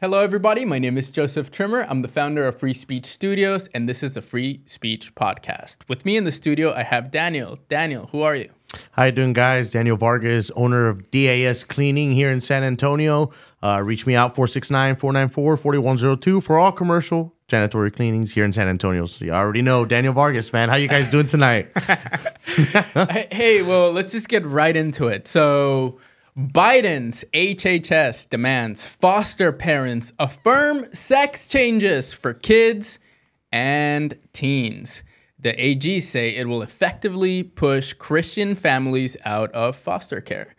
Hello, everybody. My name is Joseph Trimmer. I'm the founder of Free Speech Studios, and this is a Free Speech podcast. With me in the studio, I have Daniel. Daniel, who are you? How you doing, guys? Daniel Vargas, owner of DAS Cleaning here in San Antonio. Uh, reach me out 469-494-4102 for all commercial janitorial cleanings here in San Antonio. So you already know Daniel Vargas, man. How you guys doing tonight? hey, well, let's just get right into it. So, Biden's HHS demands foster parents affirm sex changes for kids and teens. The AG say it will effectively push Christian families out of foster care.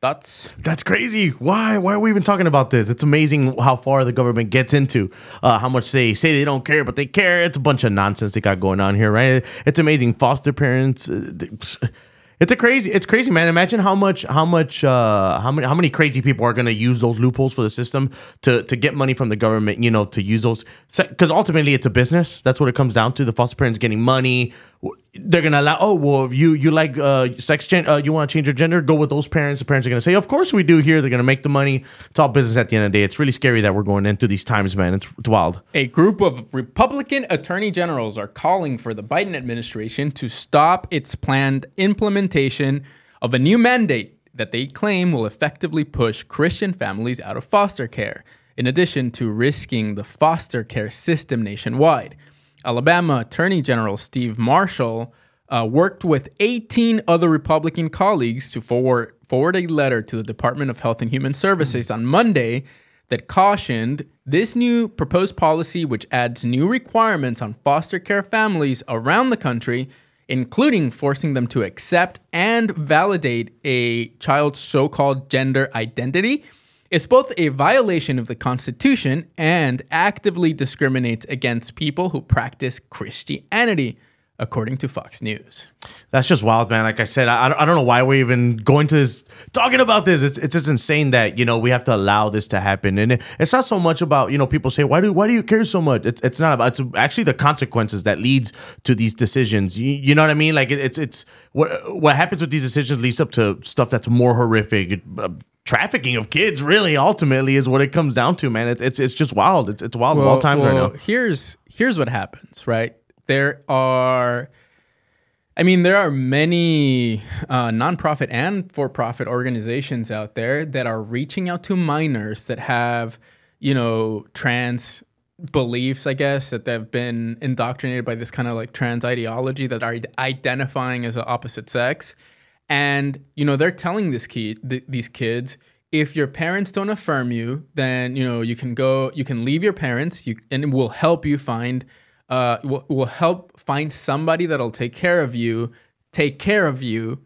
Thoughts? That's crazy. Why? Why are we even talking about this? It's amazing how far the government gets into uh, how much they say they don't care, but they care. It's a bunch of nonsense they got going on here, right? It's amazing. Foster parents. Uh, it's a crazy. It's crazy, man. Imagine how much, how much, uh, how many, how many crazy people are going to use those loopholes for the system to to get money from the government. You know, to use those because ultimately it's a business. That's what it comes down to. The foster parents getting money. They're gonna allow. Oh, well, you you like uh, sex change? Uh, you want to change your gender? Go with those parents. The parents are gonna say, of course we do. Here, they're gonna make the money. It's all business at the end of the day. It's really scary that we're going into these times, man. It's, it's wild. A group of Republican attorney generals are calling for the Biden administration to stop its planned implementation of a new mandate that they claim will effectively push Christian families out of foster care, in addition to risking the foster care system nationwide. Alabama Attorney General Steve Marshall uh, worked with 18 other Republican colleagues to forward, forward a letter to the Department of Health and Human Services on Monday that cautioned this new proposed policy, which adds new requirements on foster care families around the country, including forcing them to accept and validate a child's so called gender identity, is both a violation of the Constitution and actively discriminates against people who practice Christianity according to Fox News. That's just wild, man. Like I said, I, I don't know why we're even going to this, talking about this. It's, it's just insane that, you know, we have to allow this to happen. And it, it's not so much about, you know, people say, why do, why do you care so much? It's, it's not about, it's actually the consequences that leads to these decisions. You, you know what I mean? Like it, it's, it's what, what happens with these decisions leads up to stuff that's more horrific. Uh, Trafficking of kids really ultimately is what it comes down to man. It's it's, it's just wild. It's, it's wild well, of all times well, right now. here's here's what happens right? There are I mean, there are many uh, nonprofit and for-profit organizations out there that are reaching out to minors that have, you know, trans beliefs, I guess, that they've been indoctrinated by this kind of like trans ideology that are identifying as the opposite sex, and you know they're telling this kid, th- these kids, if your parents don't affirm you, then you know you can go, you can leave your parents, you and it will help you find uh, will, will help find somebody that'll take care of you, take care of you,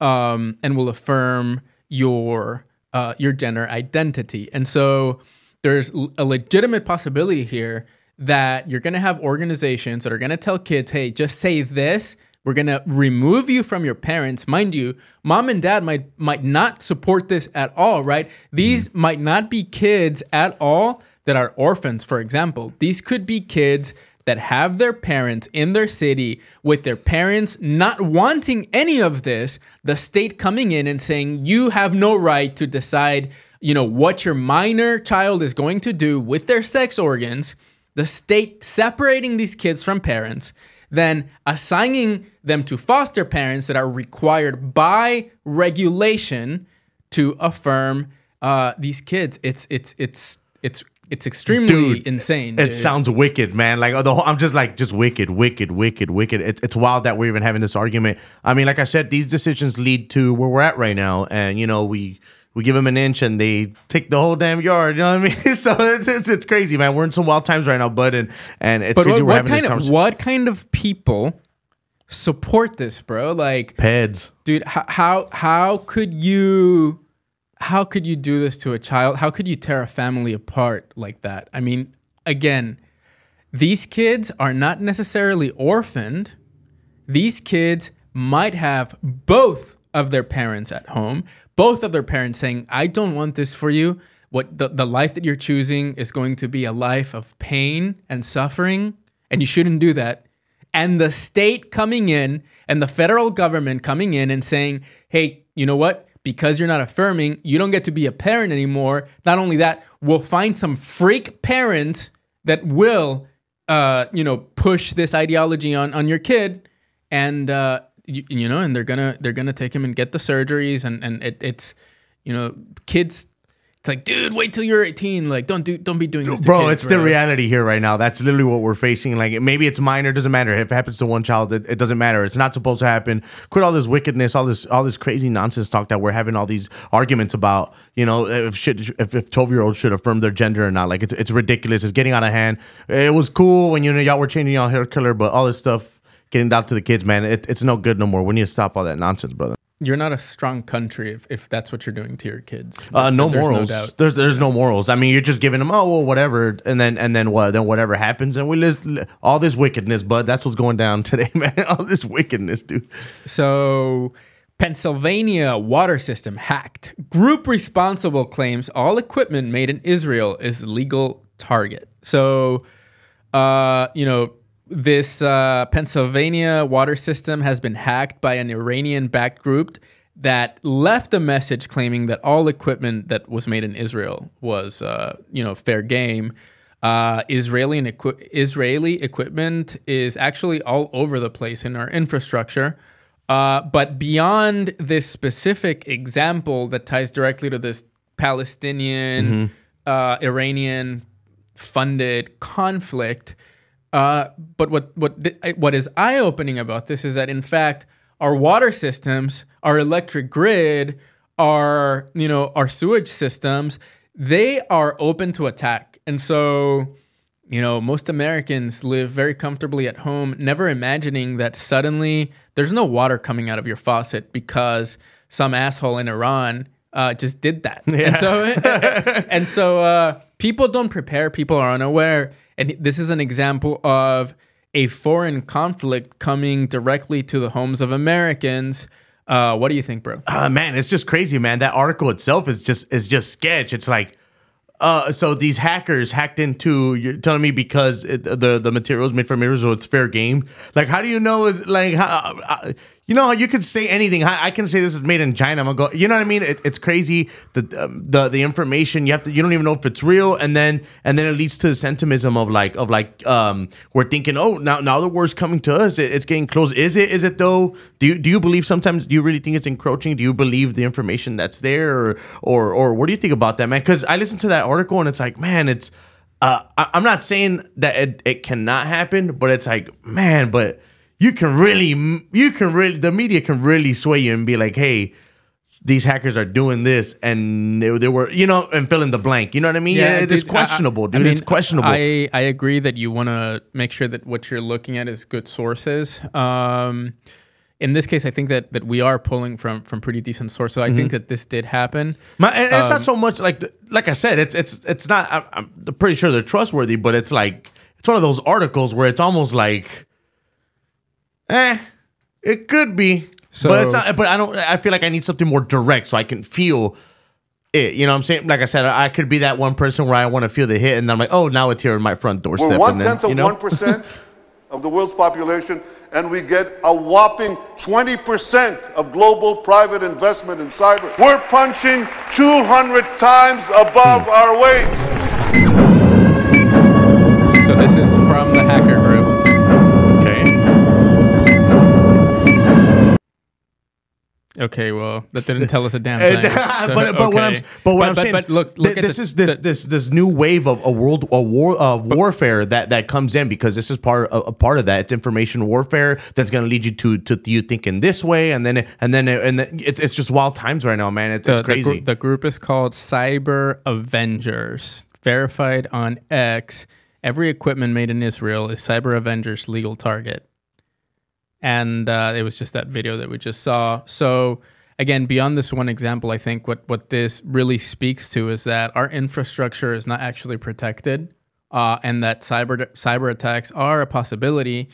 um, and will affirm your uh, your gender identity. And so there's a legitimate possibility here that you're going to have organizations that are going to tell kids, "Hey, just say this." We're gonna remove you from your parents. Mind you, mom and dad might might not support this at all, right? These mm might not be kids at all that are orphans, for example. These could be kids that have their parents in their city with their parents not wanting any of this, the state coming in and saying, you have no right to decide, you know, what your minor child is going to do with their sex organs, the state separating these kids from parents, then assigning them to foster parents that are required by regulation to affirm uh, these kids. It's it's it's it's it's extremely dude, insane. It sounds wicked, man. Like the whole, I'm just like just wicked, wicked, wicked, wicked. It's it's wild that we're even having this argument. I mean, like I said, these decisions lead to where we're at right now, and you know we we give them an inch and they take the whole damn yard. You know what I mean? so it's, it's, it's crazy, man. We're in some wild times right now, bud, and and it's but crazy. What, what kind of what kind of people support this, bro? Like peds, dude. How how how could you? how could you do this to a child? How could you tear a family apart like that? I mean, again, these kids are not necessarily orphaned. These kids might have both of their parents at home, both of their parents saying, I don't want this for you. What the, the life that you're choosing is going to be a life of pain and suffering, and you shouldn't do that. And the state coming in and the federal government coming in and saying, hey, you know what? because you're not affirming, you don't get to be a parent anymore. Not only that, we'll find some freak parents that will, uh, you know, push this ideology on on your kid, and uh, you, you know, and they're gonna they're gonna take him and get the surgeries, and and it, it's, you know, kids. It's like, dude, wait till you're 18. Like, don't do, don't be doing this, to bro kids, it's the reality here right now. That's literally what we're facing like maybe it's minor it doesn't matter. If it happens to one child it, it doesn't matter. It's not supposed to happen. Quit all this wickedness all this all this crazy nonsense talk that we're having all these arguments about you know if shit if, if 12 year olds should affirm their gender or not. Like it's, it's ridiculous. It's getting out of hand. It was cool when you know y'all were changing y'all hair color but all this stuff getting down to the kids man it, it's no good no more we need to stop all that nonsense brother You're not a strong country if, if that's what you're doing to your kids. Uh, no There's morals. No doubt. there's there's no morals. I mean, you're just giving them oh well whatever, and then and then what? Then whatever happens, and we list all this wickedness. But that's what's going down today, man. All this wickedness, dude. So, Pennsylvania water system hacked. Group responsible claims all equipment made in Israel is legal target. So, uh, you know, this uh, Pennsylvania water system has been hacked by an Iranian backed group that left a message claiming that all equipment that was made in Israel was, uh, you know, fair game. Uh, Israeli equi- Israeli equipment is actually all over the place in our infrastructure. Uh, but beyond this specific example that ties directly to this Palestinian, uh, Iranian funded conflict, uh, but what what th- what is eye opening about this is that in fact our water systems, our electric grid, our you know our sewage systems, they are open to attack, and so you know most Americans live very comfortably at home, never imagining that suddenly there's no water coming out of your faucet because some asshole in Iran uh, just did that, and so and so uh, people don't prepare, people are unaware, and this is an example of a foreign conflict coming directly to the homes of Americans. Uh, what do you think, bro? Uh, man, it's just crazy, man. That article itself is just is just sketch. It's like, uh, so these hackers hacked into. You're telling me because it, the the materials made from Israel, it's fair game. Like, how do you know? Is like, how, uh, you know, how you could say anything. I, I can say this is made in China. I'm gonna go. You know what I mean? It, it's crazy. The um, the the information you have to. You don't even know if it's real, and then and then it leads to the sentimentism of like of like um we're thinking, oh now now the war's coming to us. It, it's getting close. Is it? Is it though? Do you do you believe sometimes? Do you really think it's encroaching? Do you believe the information that's there, or or or what do you think about that, man? Because I listened to that article and it's like, man, it's. Uh, I, I'm not saying that it, it cannot happen, but it's like, man, but you can really, you can really, the media can really sway you and be like, hey, these hackers are doing this, and they, they were, you know, and fill in the blank. You know what I mean? Yeah, it- it's dude, questionable, I- dude. I mean, it's questionable. I, I agree that you want to make sure that what you're looking at is good sources. Um, in this case, I think that that we are pulling from from pretty decent sources. So I Mm-hmm. think that this did happen. My, it's Um, not so much like, the- like I said, it's it's it's not. I'm, I'm pretty sure they're trustworthy, but it's like it's one of those articles where it's almost like, eh, it could be, So- but it's not. But I don't. I feel like I need something more direct so I can feel it. You know what I'm saying? Like I said, I could be that one person where I want to feel the hit, and I'm like, oh, now it's here in my front doorstep. We're one and then, of you know? one percent of the world's population, and we get a whopping 20% of global private investment in cyber. We're punching 200 times above our weight. So this is from the hacker Okay, well, that didn't tell us a damn Uh, thing. So, but, but what I'm but what But- I'm but- saying, but look, look at this the- is this the- this this new wave of a world a war of warfare that that comes in because this is part a, a part of that. It's information warfare that's going to lead you to to you thinking this way, and then and then and then it's it's just wild times right now, man. It's, the, it's the, crazy. the group is called Cyber Avengers, verified on X. Every equipment made in Israel is Cyber Avengers legal target. And uh, it was just that video that we just saw. So, again, beyond this one example, I think what, what this really speaks to is that our infrastructure is not actually protected uh, and that cyber, cyber attacks are a possibility.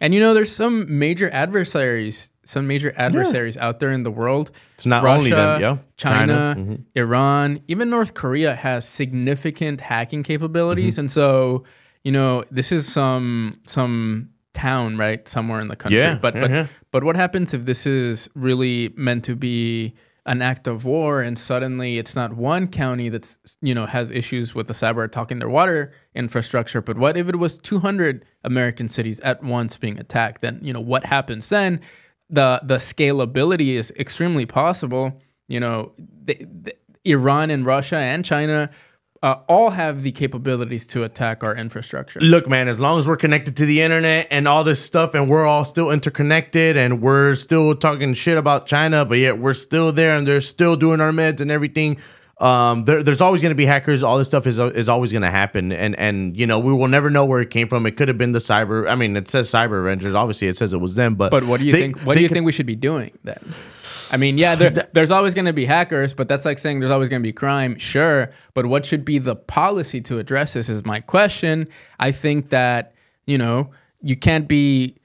And, you know, there's some major adversaries, some major adversaries out there in the world. It's not only them, yeah. China, China, mm-hmm. Iran, even North Korea has significant hacking capabilities, Mm-hmm. and so you know this is some some town right somewhere in the country. Yeah, but yeah, but yeah. but what happens if this is really meant to be an act of war and suddenly it's not one county that's you know has issues with the cyber attacking their water infrastructure but what if it was 200 american cities at once being attacked then you know what happens then the the scalability is extremely possible you know the, the, iran and russia and china uh, all have the capabilities to attack our infrastructure Look, man, as long as we're connected to the internet and all this stuff, and we're all still interconnected, and we're still talking shit about China, but yet we're still there, and they're still doing our meds and everything. Um, there, there's always going to be hackers. All this stuff is is always going to happen, and and you know we will never know where it came from. It could have been the cyber. I mean, it says cyber avengers. Obviously, it says it was them. But But what do you they- think? What do you think we should be doing then? I mean, yeah, there, there's always going to be hackers, but that's like saying there's always going to be crime. Sure, but what should be the policy to address this is my question. I think that you know you can't be,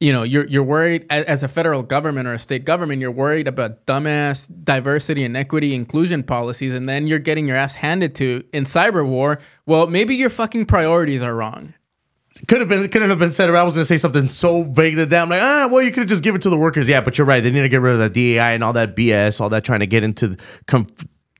you know, you're you're worried as a federal government or a state government. You're worried about dumbass diversity and equity inclusion policies, and then you're getting your ass handed to in cyber war. Well, maybe your fucking priorities are wrong. Could have been couldn't have been said. I was gonna say something so vague that I'm like, ah, well, you could have just give it to the workers. Yeah, but you're right. They need to get rid of the DEI and all that BS, all that trying to get into com-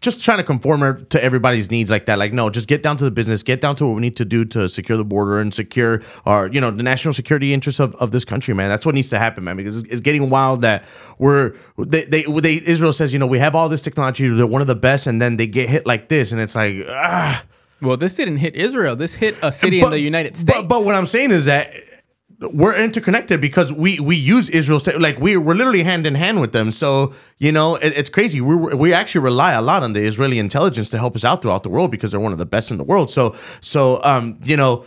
just trying to conform to everybody's needs like that. Like, no, just get down to the business, get down to what we need to do to secure the border and secure our, you know, the national security interests of, of this country, man. That's what needs to happen, man, because it's, it's getting wild that we're they, they they Israel says, you know, we have all this technology, they're one of the best, and then they get hit like this, and it's like, ah. Well, this didn't hit Israel. This hit a city in the United States. But, but what I'm saying is that we're interconnected because we we use Israel's te- like we we're literally hand in hand with them. So you know it, it's crazy. We we actually rely a lot on the Israeli intelligence to help us out throughout the world because they're one of the best in the world. So so um you know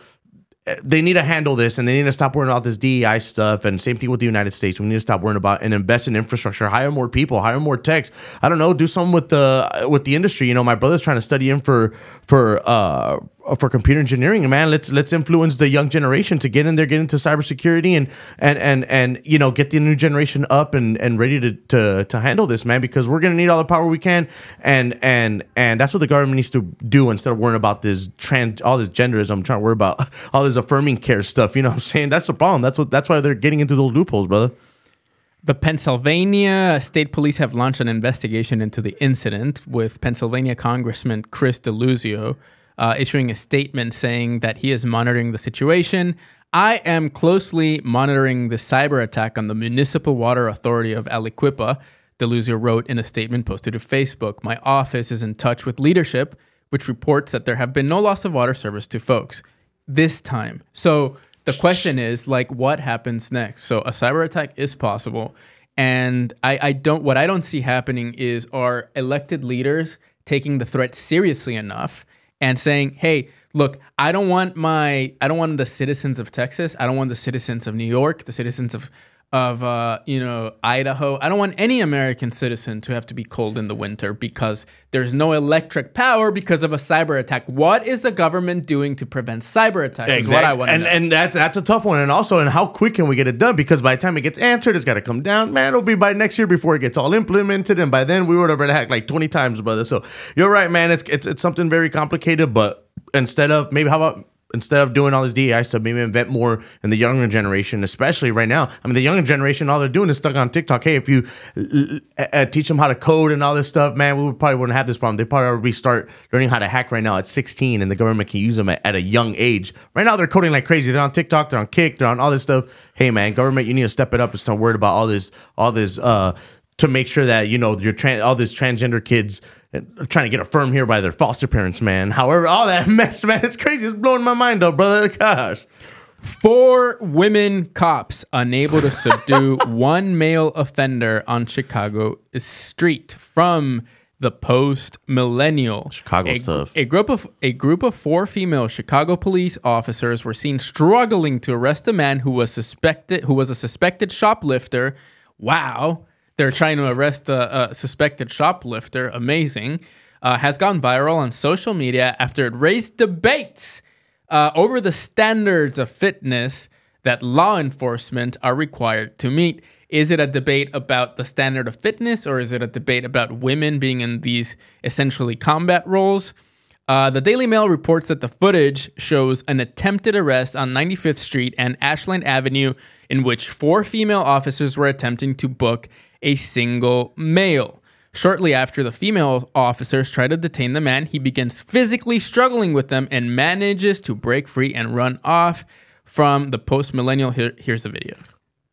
they need to handle this and they need to stop worrying about this DEI stuff. And same thing with the United States. We need to stop worrying about and invest in infrastructure, hire more people, hire more techs. I don't know, do something with the with the industry. You know, my brother's trying to study in for for uh Uh, for computer engineering. Man, let's let's influence the young generation to get in there, get into cybersecurity and and and and you know get the new generation up and and ready to to to handle this, man, because we're gonna need all the power we can. And and and that's what the government needs to do instead of worrying about this trans all this genderism, I'm trying to worry about all this affirming care stuff. You know what I'm saying? That's the problem. That's what that's why they're getting into those loopholes, brother. The Pennsylvania State Police have launched an investigation into the incident, with Pennsylvania Congressman Chris DeLuzio uh, issuing a statement saying that he is monitoring the situation. I am closely monitoring the cyber attack on the Municipal Water Authority of Aliquippa, DeLuzio wrote in a statement posted to Facebook. My office is in touch with leadership, which reports that there have been no loss of water service to folks this time. So the question is like what happens next? So a cyber attack is possible. And I, I don't what I don't see happening is our elected leaders taking the threat seriously enough and saying, hey, look, I don't want my I don't want the citizens of Texas, I don't want the citizens of New York, the citizens of of uh, you know Idaho. I don't want any American citizen to have to be cold in the winter because there's no electric power because of a cyber attack. What is the government doing to prevent cyber attacks? Is what I and know. and that's that's a tough one. And also, and how quick can we get it done? Because by the time it gets answered, it's got to come down. Man, it'll be by next year before it gets all implemented, and by then we would have already hacked like twenty times, brother. So you're right, man. It's it's it's something very complicated. But instead of maybe how about instead of doing all this DEI stuff, maybe invent more in the younger generation, especially right now. I mean, the younger generation, all they're doing is stuck on TikTok. Hey, if you uh, uh, teach them how to code and all this stuff, man, we probably wouldn't have this problem. They probably already start learning how to hack right now at 16, and the government can use them at, at a young age. Right now, they're coding like crazy. They're on TikTok, they're on Kick, they're on all this stuff. Hey, man, government, you need to step it up and start worried about all this, all this. uh to make sure that you know your trans all these transgender kids eh, are trying to get affirmed here by their foster parents, man. However, all that mess, man, it's crazy. It's blowing my mind up, brother. Gosh. Four women cops unable to subdue one male offender on Chicago street from the post millennial. Chicago a, stuff. A group of a group of four female Chicago police officers were seen struggling to arrest a man who was suspected who was a suspected shoplifter. Wow, they're trying to arrest a, a suspected shoplifter. Amazing. Uh, has gone viral on social media after it raised debates uh, over the standards of fitness that law enforcement are required to meet. Is it a debate about the standard of fitness, or is it a debate about women being in these essentially combat roles? Uh, the Daily Mail reports that the footage shows an attempted arrest on 95th Street and Ashland Avenue, in which four female officers were attempting to book a single male. Shortly after the female officers try to detain the man, he begins physically struggling with them and manages to break free and run off from the post millennial. Here, here's the video.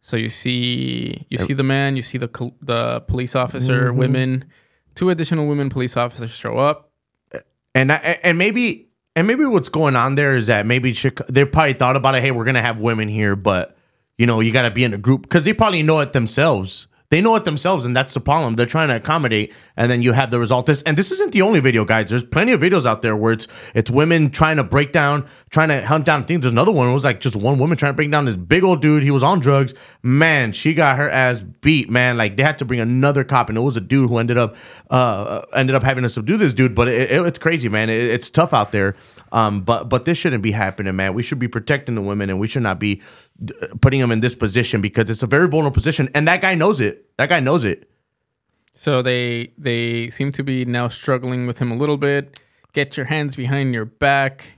So you see, you see the man, you see the the police officer, Mm-hmm. women, two additional women police officers show up. and I, and maybe and maybe what's going on there is that maybe Chica- they probably thought about it. Hey, we're gonna have women here, but you know you got to be in a group because they probably know it themselves. They know it themselves, and that's the problem. They're trying to accommodate, and then you have the result. This and this isn't the only video, guys. There's plenty of videos out there where it's it's women trying to break down, trying to hunt down things. There's another one. It was like just one woman trying to break down this big old dude. He was on drugs. Man, she got her ass beat. Man, like they had to bring another cop, and it was a dude who ended up uh ended up having to subdue this dude. But it, it- it's crazy, man. It- it's tough out there. Um, but but this shouldn't be happening, man. We should be protecting the women, and we should not be putting him in this position because it's a very vulnerable position, and that guy knows it. That guy knows it. So they they seem to be now struggling with him a little bit. Get your hands behind your back.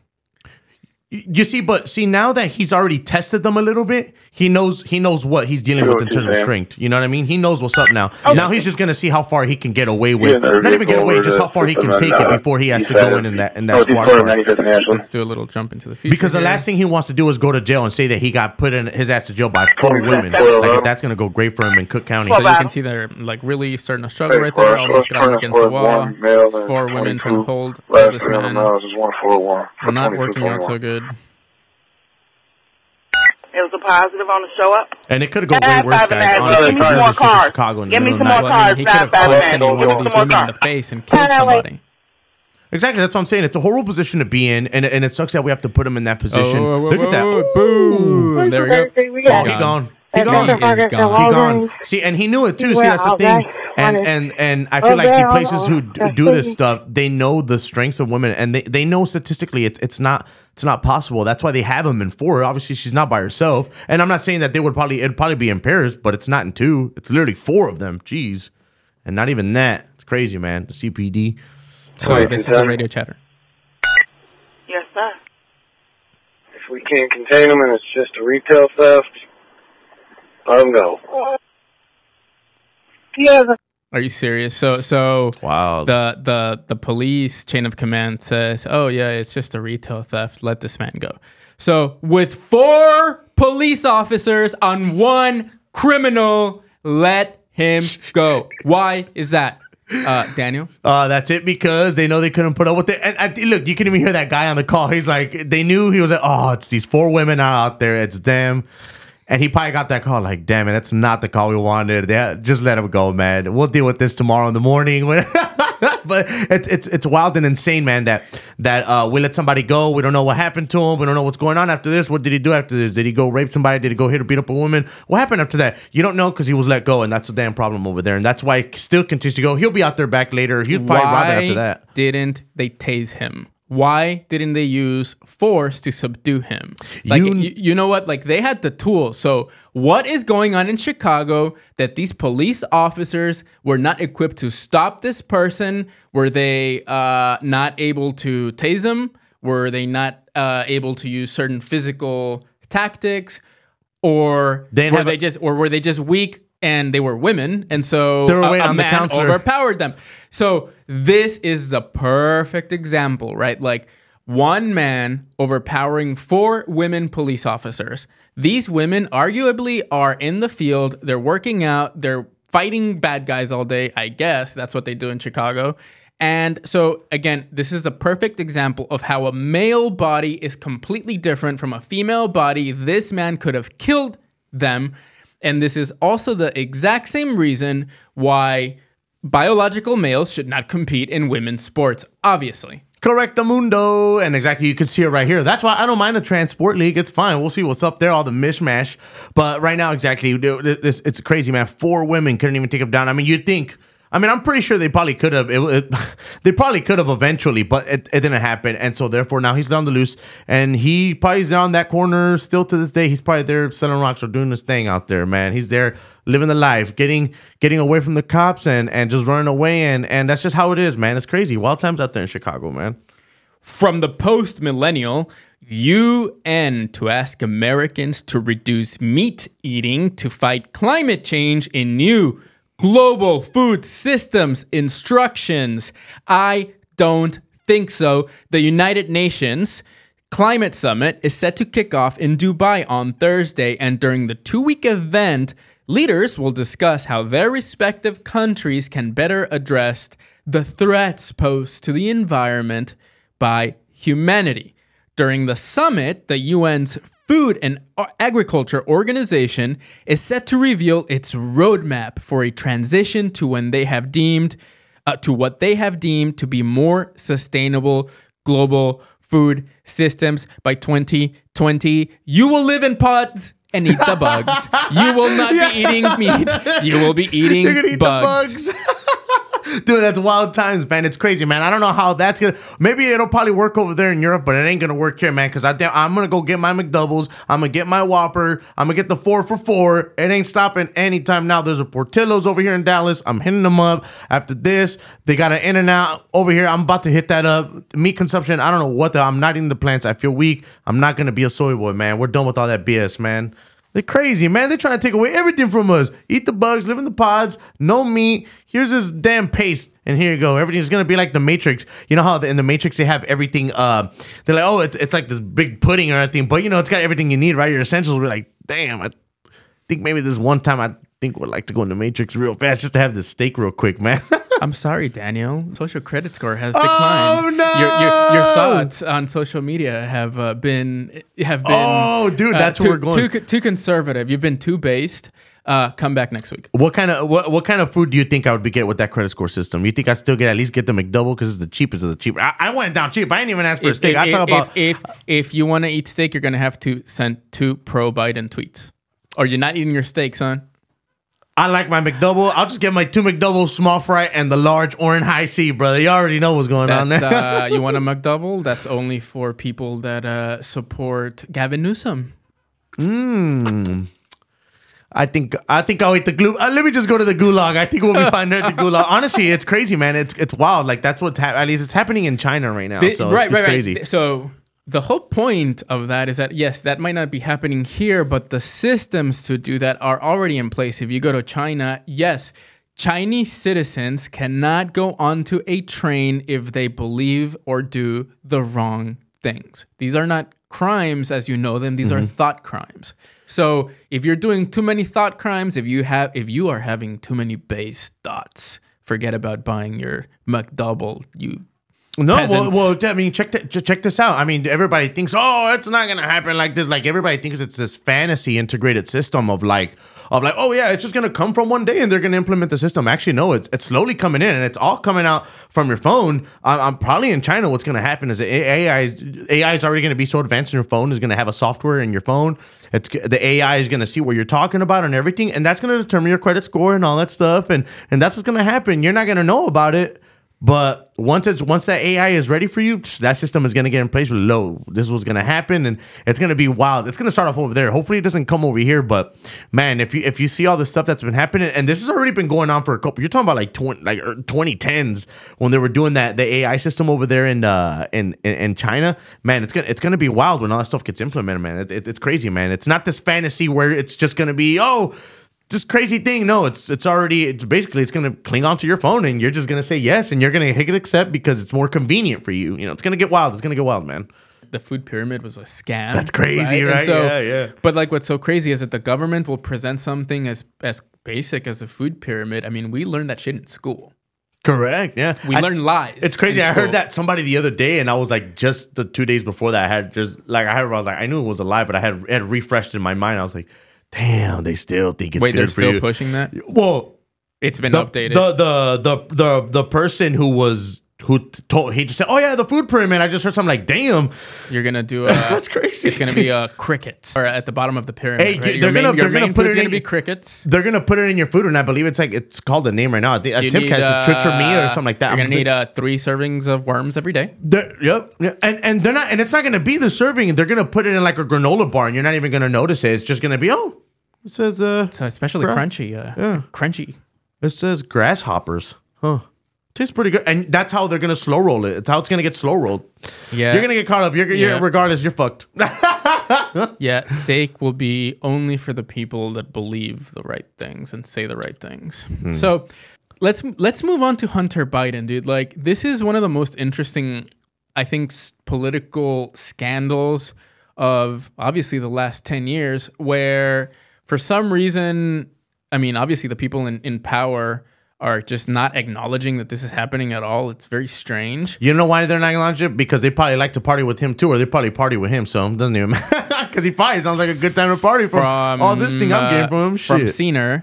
Y- You see, but see now that he's already tested them a little bit, he knows he knows what he's dealing Sure, with in terms of strength. You know what I mean? He knows what's up now. Now he's just gonna see how far he can get away with. Yeah, Not even get away, just how far he can take it uh, before he has to go in of- in that in that Northeast squad corner, car. Let's do a little jump into the future. Because the last thing he wants to do is go to jail and say that he got put in his ass to jail by four women. Like uh, if that's gonna go great for him in Cook County. So you can see they're like really starting to struggle right there. Forrest, Almost got him against the wall. one male and Four women trying to hold, hold Last this man. miles is 141 for Not working out so good. It was a positive on the show up. And it could have gone way worse, five, guys. and a half. Honestly, Give me because some this more is cars. Chicago in the Give me middle of some the more night. Well, I mean, he could have Five, five, punched any one of these Some more women in the face and killed somebody. Exactly, that's what I'm saying. It's a horrible position to be in, and, and it sucks that we have to put him in that oh, position. Oh, whoa, Look whoa, at that. whoa, Ooh. Boom. There we go. Oh, he gone. He He gone. He gone. gone. See, and he knew it too. See, that's the thing. And and and I feel like the places who do this stuff, they know the strengths of women, and they, they know statistically it's it's not it's not possible. That's why they have him in four. Obviously, she's not by herself. And I'm not saying that they would probably it'd probably be in pairs, but it's not in two. It's literally four of them. Jeez, and not even that. It's crazy, man. The CPD. Sorry, this is is the radio chatter. Yes, sir. If we can't contain them and it's just a retail theft, let them go. Yes, Are you serious? So so Wow. the the the police chain of command says, "Oh yeah, it's just a retail theft. Let this man go." So with four police officers on one criminal, let him go. Why is that, uh, Daniel? Uh, that's it because they know they couldn't put up with it. And I, look, you can even hear that guy on the call. He's like, they knew he was like, oh, it's these four women out there. It's them. And he probably got that call like, damn it, that's not the call we wanted. Yeah, just let him go, man. We'll deal with this tomorrow in the morning. but it's it's it's wild and insane, man. That that uh, we let somebody go. We don't know what happened to him. We don't know what's going on after this. What did he do after this? Did he go rape somebody? Did he go hit or beat up a woman? What happened after that? You don't know because he was let go, and that's a damn problem over there. And that's why he still continues to go. He'll be out there back later. He was probably robbing after that. didn't they tase him? Why didn't they use force to subdue him? Like You- you, know what? Like they had the tools. So what is going on in Chicago that these police officers were not equipped to stop this person? Were they uh, not able to tase him? Were they not uh, able to use certain physical tactics? Or They were they a- just or were they just weak and they were women and so They were a- a on the man counselor. overpowered them. So this is the perfect example, right? Like one man overpowering four women police officers. These women arguably are in the field, they're working out, they're fighting bad guys all day, I guess. That's what they do in Chicago. And so again, this is a perfect example of how a male body is completely different from a female body. This man could have killed them. And this is also the exact same reason why biological males should not compete in women's sports, obviously. Correct the mundo. And exactly, you can see it right here. That's why I don't mind the transport league. It's fine. We'll see what's up there, all the mishmash. But right now, exactly, it's crazy, man. Four women couldn't even take him down. I mean, you'd think. I mean, I'm pretty sure they probably could have. It, it- they probably could have eventually, but it, it didn't happen. And so, therefore, now he's down the loose, and he probably is down that corner still to this day. He's probably there selling rocks or doing his thing out there, man. He's there living the life, getting getting away from the cops and and just running away, and and that's just how it is, man. It's crazy. Wild times out there in Chicago, man. From the post millennial, UN to ask Americans to reduce meat eating to fight climate change in new global food systems instructions? I don't think so. The United Nations Climate Summit is set to kick off in Dubai on Thursday, and during the two week event, leaders will discuss how their respective countries can better address the threats posed to the environment by humanity. During the summit, the UN's Food and Agriculture Organization is set to reveal its roadmap for a transition to when they have deemed uh, to what they have deemed to be more sustainable global food systems by 2020. You will live in pods and eat the bugs. You will not be eating meat. You will be eating You're gonna eat bugs. the bugs. Dude, that's wild times, man. It's crazy, man. I don't know how that's gonna. Maybe it'll probably work over there in Europe, but it ain't gonna work here, man. Because I think I'm gonna go get my McDoubles. I'm gonna get my Whopper. I'm gonna get the four for four. It ain't stopping anytime now. There's a Portillo's over here in Dallas. I'm hitting them up. After this, they got an In and Out over here. I'm about to hit that up. Meat consumption. I don't know what the. I'm not eating the plants. I feel weak. I'm not gonna be a soy boy, man. We're done with all that BS, man. They're crazy, man. They're trying to take away everything from us. Eat the bugs, live in the pods, no meat. Here's this damn paste, and here you go. Everything's gonna be like the Matrix. You know how in the Matrix they have everything. Uh, they're like, oh, it's it's like this big pudding or anything, but you know it's got everything you need, right? Your essentials. We're like, damn. I think maybe this one time I think we'd like to go in the Matrix real fast just to have this steak real quick, man. I'm sorry, Daniel. Social credit score has declined. Oh, no! Your, your, your thoughts on social media have uh, been have been. Oh, dude, uh, that's too, where we're going. Too, too conservative. You've been too based. Uh, come back next week. what kind of what, what kind of food do you think I would be get with that credit score system? You think I'd still get at least get the McDouble because it's the cheapest of the cheap? I, I went down cheap. I didn't even ask for a steak. I talk about if, if if you want to eat steak, you're gonna have to send two pro Biden tweets, or you're not eating your steak, son. I like my McDouble. I'll just get my two McDoubles, small fry, and the large orange Hi-C, brother. You already know what's going on there. uh, you want a McDouble? That's only for people that uh, support Gavin Newsom. Mmm. I think I think I'll eat the glue. Uh, let me just go to the gulag. I think we'll be fine there at the gulag. Honestly, it's crazy, man. It's it's wild. Like that's what's happening. At least it's happening in China right now. The- so right, it's, right, it's crazy. right. So the whole point of that is that yes, that might not be happening here, but the systems to do that are already in place. If you go to China, yes, Chinese citizens cannot go onto a train if they believe or do the wrong things. These are not crimes as you know them. These are mm-hmm. thought crimes. So if you're doing too many thought crimes, if you have if you are having too many base thoughts, forget about buying your McDouble. You No, well, well, I mean, check th- check this out. I mean, everybody thinks, oh, it's not gonna happen like this. Like everybody thinks it's this fantasy integrated system of like, of like, oh yeah, it's just gonna come from one day and they're gonna implement the system. Actually, no, it's it's slowly coming in and it's all coming out from your phone. I'm, I'm probably in China. What's gonna happen is AI AI is already gonna be so advanced in your phone. Is gonna have a software in your phone. It's the AI is gonna see what you're talking about and everything, and that's gonna determine your credit score and all that stuff. And and that's what's gonna happen. You're not gonna know about it. But once it's once that AI is ready for you, that system is gonna get in place with low. This is what's gonna happen, and it's gonna be wild. It's gonna start off over there. Hopefully, it doesn't come over here. But man, if you if you see all the stuff that's been happening, and this has already been going on for a couple, you're talking about like twenty like twenty tens when they were doing that the AI system over there in uh in in, in China. Man, it's gonna it's gonna be wild when all that stuff gets implemented. Man, it, it, it's crazy, man. It's not this fantasy where it's just gonna be oh just crazy thing. No, it's it's already it's basically it's gonna cling onto your phone and you're just gonna say yes and you're gonna hit accept because it's more convenient for you. You know, it's gonna get wild. It's gonna get wild, man. the food pyramid was a scam. That's crazy, And right? Yeah, yeah. But like, what's so crazy is that the government will present something as as basic as a food pyramid. I mean, we learned that shit in school. Correct. Yeah. We I- learned lies. It's crazy. I heard that somebody the other day, and I was like, just the two days before that, I had just like I had, I was like, I knew it was a lie, but I had had refreshed in my mind. I was like, damn, they still think it's Wait, good they're for still you. pushing that. Well, It's been the, updated. The, the the the the person who was who told he just said, "Oh yeah, the food pyramid." I just heard something like, "Damn, You're gonna do a. That's crazy. It's gonna be a crickets or at the bottom of the pyramid. Hey, right? they're Your main, gonna- they're gonna put it gonna in- be crickets. they're gonna put it in your food," and I believe it's like it's called a name right now. I think a You tip need, has a trick or me or uh, something like that. You're I'm gonna thi- need uh, three servings of worms every day. Yep, yeah. and and they're not, and it's not gonna be the serving. They're gonna put it in like a granola bar, and you're not even gonna notice it. It's just gonna be oh, it says uh, So especially crunchy. Uh, Yeah. Crunchy. it says grasshoppers, huh? Tastes pretty good, and that's how they're gonna slow roll it. It's how it's gonna get slow rolled. Yeah. You're gonna get caught up. You're, you're Yeah. regardless, you're fucked. yeah, steak will be only for the people that believe the right things and say the right things. Hmm. So let's let's move on to Hunter Biden, dude. Like this is one of the most interesting, I think, s- political scandals of obviously the last ten years, where for some reason, I mean, obviously the people in in power are just not acknowledging that this is happening at all. It's very strange. You know why they're not acknowledging it? Because they probably like to party with him too, or they probably party with him. So it doesn't even matter. Because he probably sounds like a good time to party from, from all this thing I'm uh, getting from him. From Shit. Scener.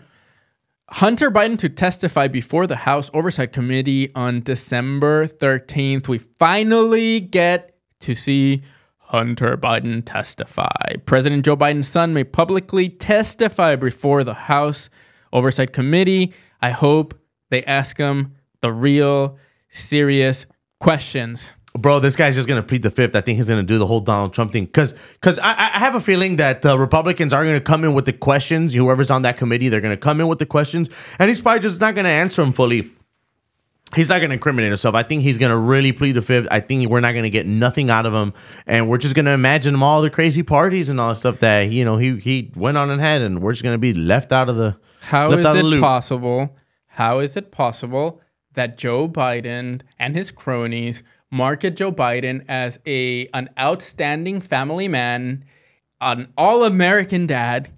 Hunter Biden to testify before the House Oversight Committee on December 13th. We finally get to see Hunter Biden testify. President Joe Biden's son may publicly testify before the House Oversight Committee. I hope they ask him the real, serious questions. Bro, this guy's just gonna plead the fifth. I think he's gonna do the whole Donald Trump thing because because I, I have a feeling that the Republicans are gonna come in with the questions. Whoever's on that committee, they're gonna come in with the questions, and he's probably just not gonna answer them fully. He's not gonna incriminate himself. I think he's gonna really plead the fifth. I think we're not gonna get nothing out of him, and we're just gonna imagine him all the crazy parties and all the stuff that you know he he went on and had, and we're just gonna be left out of the How is it the possible? How is it possible that Joe Biden and his cronies market Joe Biden as a an outstanding family man, an all-American dad,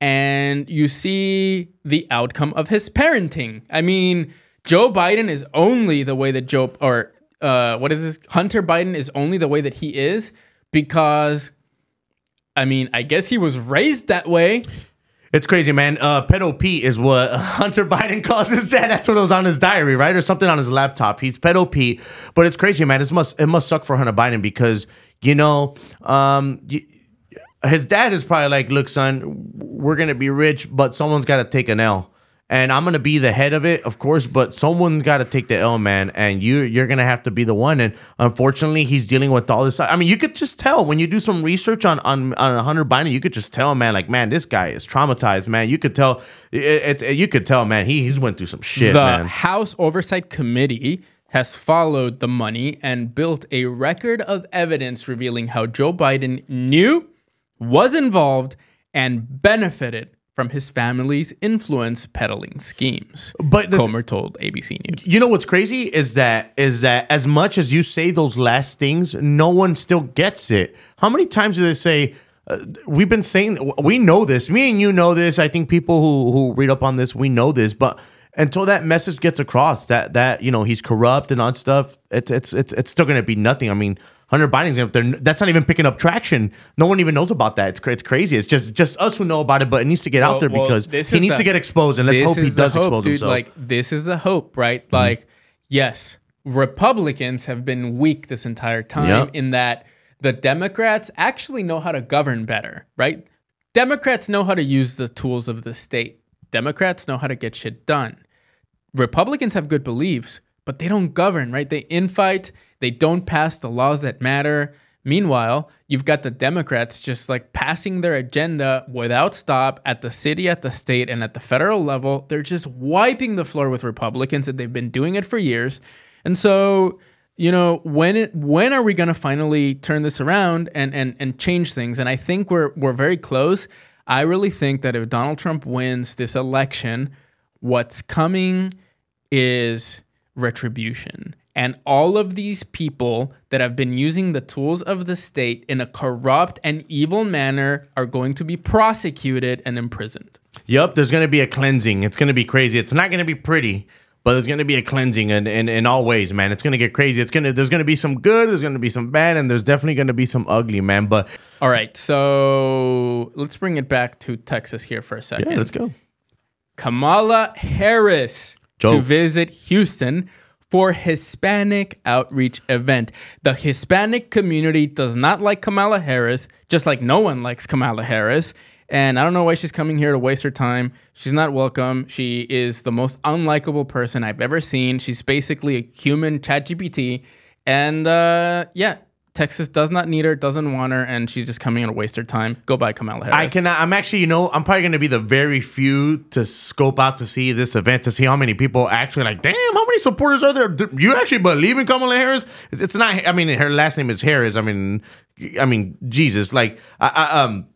and you see the outcome of his parenting? I mean, Joe Biden is only the way that Joe or uh, what is this? Hunter Biden is only the way that he is because I mean, I guess he was raised that way. It's crazy, man. Uh, pedo Pete is what Hunter Biden calls his dad. That's what was on his diary, right, or something on his laptop. He's pedo Pete, but it's crazy, man. It must it must suck for Hunter Biden because you know, um, his dad is probably like, "Look, son, we're gonna be rich, but someone's got to take an L." And I'm gonna be the head of it, of course, but someone's got to take the L, man. And you, you're gonna have to be the one. And unfortunately, he's dealing with all this. I mean, you could just tell when you do some research on on, on Hunter Biden. You could just tell, man, like, man, this guy is traumatized, man. You could tell, it, it, you could tell, man, he he's went through some shit, the man. House Oversight Committee has followed the money and built a record of evidence revealing how Joe Biden knew, was involved, and benefited from his family's influence peddling schemes. But the- Comer told ABC News. You know what's crazy is that is that as much as you say those last things, no one still gets it. How many times do they say? Uh, we've been saying we know this. Me and you know this. I think people who who read up on this we know this, but until that message gets across that that you know he's corrupt and on stuff, it's it's it's it's still gonna be nothing. I mean. Hunter Biden's up there. That's not even picking up traction. No one even knows about that. It's, it's crazy. It's just just us who know about it, but it needs to get out there well, because he needs the- to get exposed, and let's hope he does hope, expose dude. himself. Like this is a hope, right? Mm-hmm. Like, yes, Republicans have been weak this entire time Yep. in that the Democrats actually know how to govern better, right? Democrats know how to use the tools of the state. Democrats know how to get shit done. Republicans have good beliefs, but they don't govern, right? They infight, they don't pass the laws that matter. Meanwhile, you've got the Democrats just like passing their agenda without stop at the city, at the state, and at the federal level. They're just wiping the floor with Republicans, and they've been doing it for years. And so, you know, when it, when are we going to finally turn this around and and and change things? And I think we're we're very close. I really think that if Donald Trump wins this election, what's coming is retribution. And all of these people that have been using the tools of the state in a corrupt and evil manner are going to be prosecuted and imprisoned. Yep, there's gonna be a cleansing. It's gonna be crazy. It's not gonna be pretty, but there's gonna be a cleansing in, in, in all ways, man. It's gonna get crazy. It's gonna there's gonna be some good, there's gonna be some bad, and there's definitely gonna be some ugly, man. But All right, so let's bring it back to Texas here for a second. yeah, let's go. Kamala Harris To visit Houston for Hispanic outreach event. The Hispanic community does not like Kamala Harris, just like no one likes Kamala Harris. And I don't know why she's coming here to waste her time. She's not welcome. She is the most unlikable person I've ever seen. She's basically a human ChatGPT. And uh, yeah, Texas does not need her, doesn't want her, and she's just coming in to waste her time. Go buy Kamala Harris. I cannot. I'm actually, you know, I'm probably gonna be the very few to scope out to see this event to see how many people actually like. Damn, how many supporters are there? Do you actually believe in Kamala Harris? It's not. I mean, her last name is Harris. I mean, I mean, Jesus, like I, I um.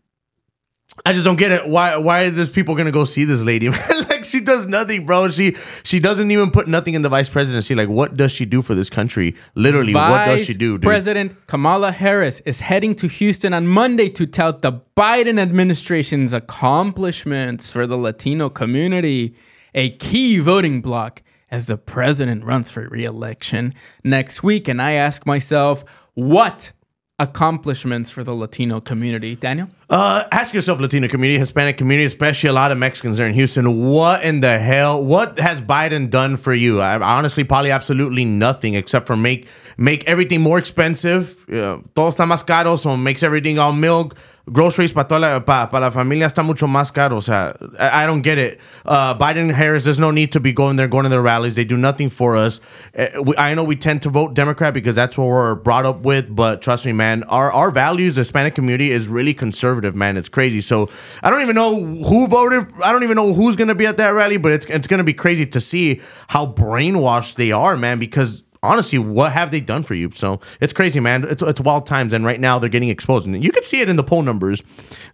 I just don't get it. Why why is this people gonna go see this lady? Like she does nothing, bro. She she doesn't even put nothing in the vice presidency. Like, what does she do for this country? Literally, what does she do, dude? President Kamala Harris is heading to Houston on Monday to tout the Biden administration's accomplishments for the Latino community, a key voting bloc as the president runs for re-election next week. And I ask myself, what accomplishments for the Latino community? Daniel? Uh, ask yourself, Latino community, Hispanic community, especially a lot of Mexicans there in Houston. What in the hell? What has Biden done for you? I, honestly, probably absolutely nothing except for make make everything more expensive. Uh, todo está más caro, so makes everything all milk. Groceries para toda la, pa, pa la familia está mucho más caro. O sea, I, I don't get it. Uh, Biden and Harris, there's no need to be going there, going to their rallies. They do nothing for us. Uh, we, I know we tend to vote Democrat because that's what we're brought up with, but trust me, man, our, our values, the Hispanic community, is really conservative, man. It's crazy. So I don't even know who voted. I don't even know who's going to be at that rally, but it's, it's going to be crazy to see how brainwashed they are, man, because honestly, what have they done for you? So it's crazy, man. It's it's wild times, and right now they're getting exposed, and you can see it in the poll numbers.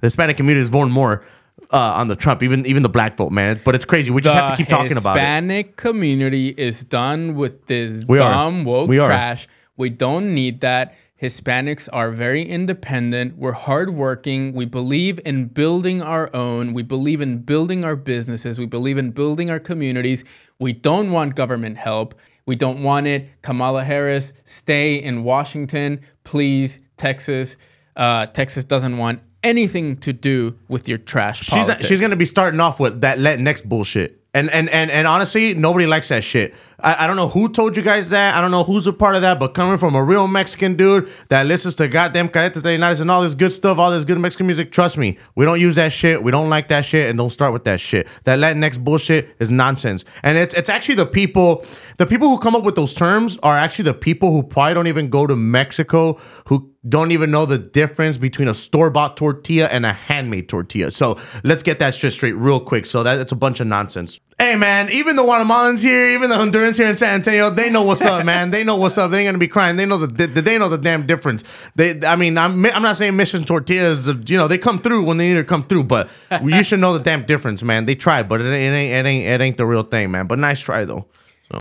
The Hispanic community is voting more uh, on the Trump, even even the black vote, man. But it's crazy. We just have to keep talking about it. The Hispanic community is done with this We are. dumb woke We trash. We don't need that. Hispanics are very independent. We're hardworking. We believe in building our own. We believe in building our businesses. We believe in building our communities. We don't want government help. We don't want it. Kamala Harris, stay in Washington, please. Texas, uh, Texas doesn't want anything to do with your trash She's politics. she's gonna be starting off with that Latinx bullshit. And and and and honestly, nobody likes that shit. I, I don't know who told you guys that. I don't know who's a part of that, but coming from a real Mexican dude that listens to goddamn Cadetes de Linares and all this good stuff, all this good Mexican music, trust me, we don't use that shit. We don't like that shit, and don't start with that shit. That Latinx bullshit is nonsense. And it's it's actually the people, the people who come up with those terms are actually the people who probably don't even go to Mexico, who don't even know the difference between a store-bought tortilla and a handmade tortilla. So let's get that shit straight real quick. So that, that's a bunch of nonsense. Hey man, even the Guatemalans here, even the Hondurans here in San Antonio, they know what's up, man. They know what's up. They ain't gonna be crying. They know the they know the damn difference. They, I mean, I'm I'm not saying Mission Tortillas, you know, they come through when they need to come through, but you should know the damn difference, man. They try, but it it ain't it ain't, it ain't the real thing, man. But nice try though.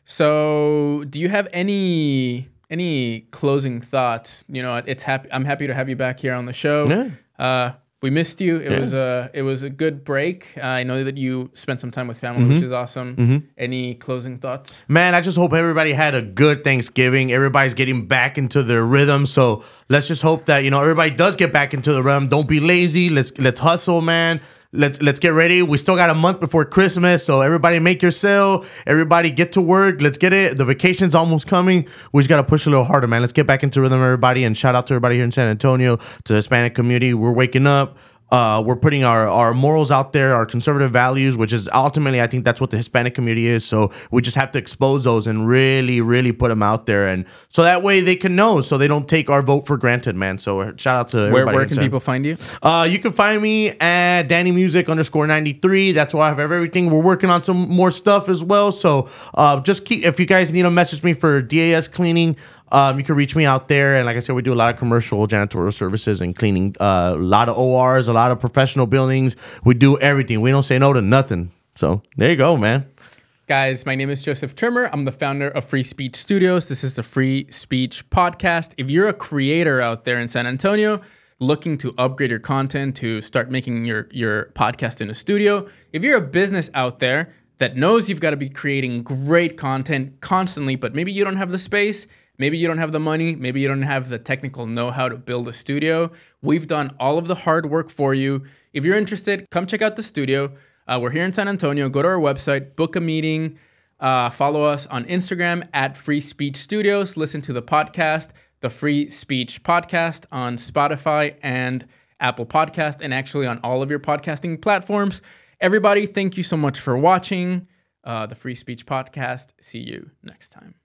So, do you have any any closing thoughts? You know, it's happy. I'm happy to have you back here on the show. Yeah. Uh, we missed you. It was a it was a good break. Uh, I know that you spent some time with family, which is awesome. Any closing thoughts? Man, I just hope everybody had a good Thanksgiving. Everybody's getting back into their rhythm. So let's just hope that you know everybody does get back into the rhythm. Don't be lazy. Let's let's hustle, man. Let's let's get ready. We still got a month before Christmas, so everybody make your sale. Everybody get to work. Let's get it. The vacation's almost coming. We just gotta push a little harder, man. Let's get back into rhythm, everybody. And shout out to everybody here in San Antonio, to the Hispanic community. We're waking up. Uh, we're putting our, our morals out there, our conservative values, which is ultimately, I think that's what the Hispanic community is. So we just have to expose those and really, really put them out there. And so that way they can know, so they don't take our vote for granted, man. So shout out to Where everybody. where can people find you? uh, you can find me at Danny Music underscore 93. That's why I have everything. We're working on some more stuff as well. So uh, just keep, if you guys need to message me for DAS cleaning, um, you can reach me out there. And like I said, we do a lot of commercial janitorial services and cleaning, uh, a lot of ORs, a lot of professional buildings. We do everything. We don't say no to nothing. So there you go, man. Guys, my name is Joseph Trimmer. I'm the founder of Free Speech Studios. This is the Free Speech Podcast. If you're a creator out there in San Antonio looking to upgrade your content, to start making your, your podcast in a studio, if you're a business out there that knows you've got to be creating great content constantly, but maybe you don't have the space, maybe you don't have the money, maybe you don't have the technical know how to build a studio, we've done all of the hard work for you. If you're interested, come check out the studio. Uh, we're here in San Antonio. Go to our website, book a meeting, uh, follow us on Instagram at Free Speech Studios. Listen to the podcast, the Free Speech Podcast, on Spotify and Apple Podcast, and actually on all of your podcasting platforms. Everybody, thank you so much for watching uh, the Free Speech Podcast. See you next time.